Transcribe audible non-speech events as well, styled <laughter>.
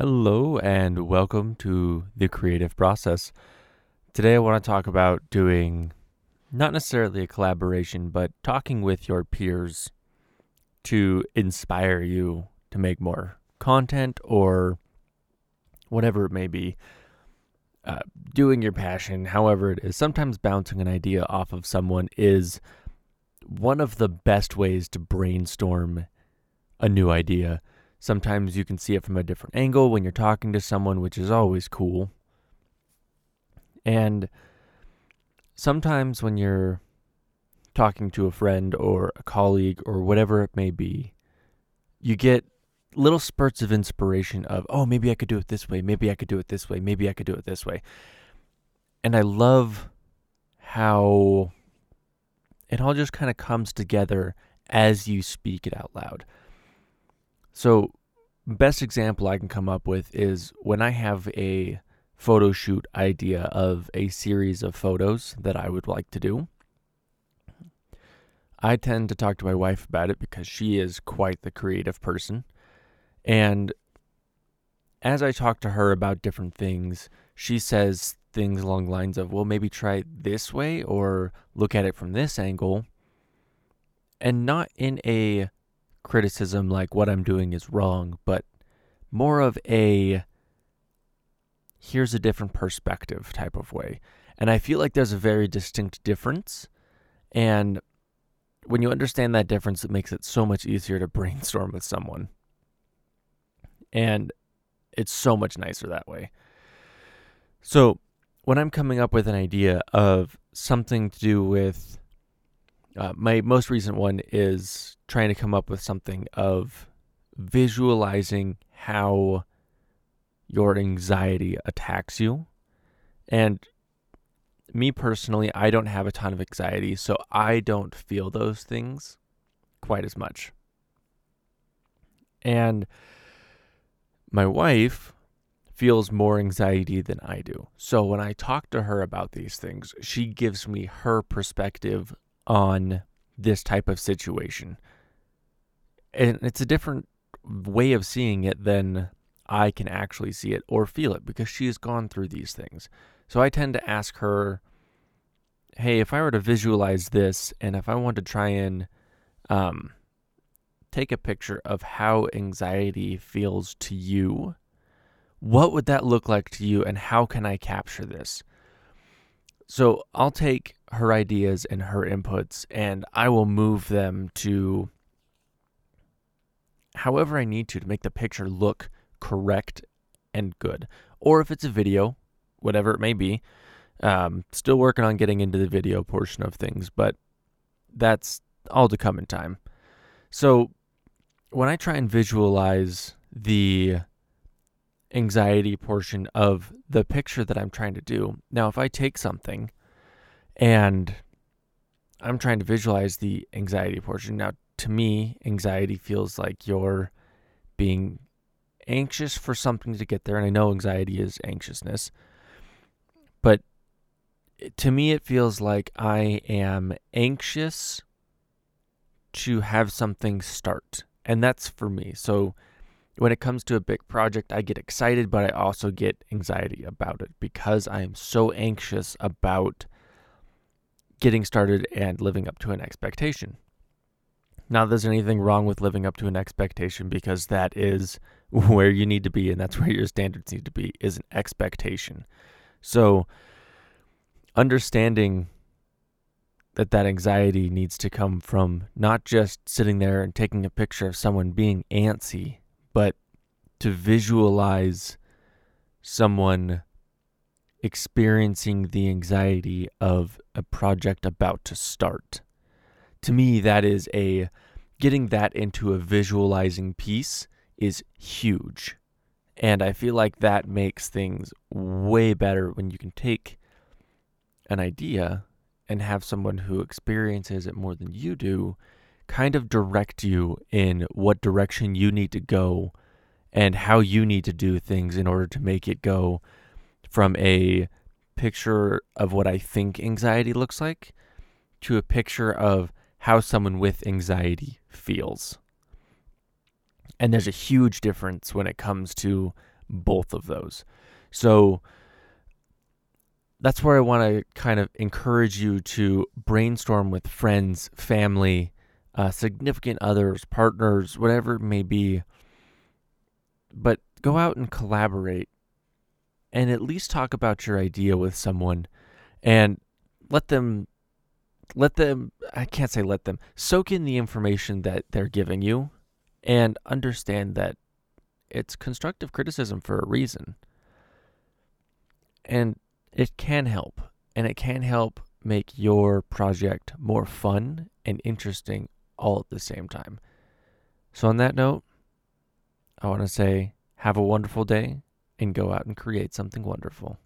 Hello, and welcome to the creative process. Today, I want to talk about doing not necessarily a collaboration, but talking with your peers to inspire you to make more content or whatever it may be. Uh, doing your passion, however it is, sometimes bouncing an idea off of someone is one of the best ways to brainstorm a new idea. Sometimes you can see it from a different angle when you're talking to someone, which is always cool. And sometimes when you're talking to a friend or a colleague or whatever it may be, you get little spurts of inspiration of, oh, maybe I could do it this way. Maybe I could do it this way. Maybe I could do it this way. And I love how it all just kind of comes together as you speak it out loud. So, best example I can come up with is when I have a photo shoot idea of a series of photos that I would like to do. I tend to talk to my wife about it because she is quite the creative person. And as I talk to her about different things, she says things along the lines of, well, maybe try this way or look at it from this angle. And not in a criticism like what I'm doing is wrong, but more of a here's a different perspective type of way. And I feel like there's a very distinct difference. And when you understand that difference, it makes it so much easier to brainstorm with someone. And it's so much nicer that way. So, when I'm coming up with an idea of something to do with uh, my most recent one is trying to come up with something of visualizing how your anxiety attacks you. And me personally, I don't have a ton of anxiety, so I don't feel those things quite as much. And my wife feels more anxiety than I do. So when I talk to her about these things, she gives me her perspective on this type of situation. And it's a different way of seeing it than I can actually see it or feel it because she has gone through these things. So I tend to ask her, hey, if I were to visualize this and if I want to try and um, take a picture of how anxiety feels to you, what would that look like to you and how can I capture this? So I'll take her ideas and her inputs and I will move them to however I need to to make the picture look correct and good. Or if it's a video, whatever it may be, um, still working on getting into the video portion of things, but that's all to come in time. So when I try and visualize the anxiety portion of the picture that I'm trying to do. Now, if I take something and I'm trying to visualize the anxiety portion, now to me, anxiety feels like you're being anxious for something to get there. And I know anxiety is anxiousness, but to me, it feels like I am anxious to have something start. And that's for me. So, when it comes to a big project, I get excited, but I also get anxiety about it because I am so anxious about getting started and living up to an expectation. Not that there's anything wrong with living up to an expectation because that is <laughs> where you need to be and that's where your standards need to be is an expectation. So understanding that that anxiety needs to come from not just sitting there and taking a picture of someone being antsy but to visualize someone experiencing the anxiety of a project about to start. To me, that is a getting that into a visualizing piece is huge. And I feel like that makes things way better when you can take an idea and have someone who experiences it more than you do kind of direct you in what direction you need to go and how you need to do things in order to make it go from a picture of what I think anxiety looks like to a picture of how someone with anxiety feels. And there's a huge difference when it comes to both of those. So that's where I want to kind of encourage you to brainstorm with friends, family, uh, significant others, partners, whatever it may be. But go out and collaborate and at least talk about your idea with someone and let them let them I can't say let them soak in the information that they're giving you and understand that it's constructive criticism for a reason. And it can help. And it can help make your project more fun and interesting all at the same time. So, on that note, I want to say have a wonderful day and go out and create something wonderful.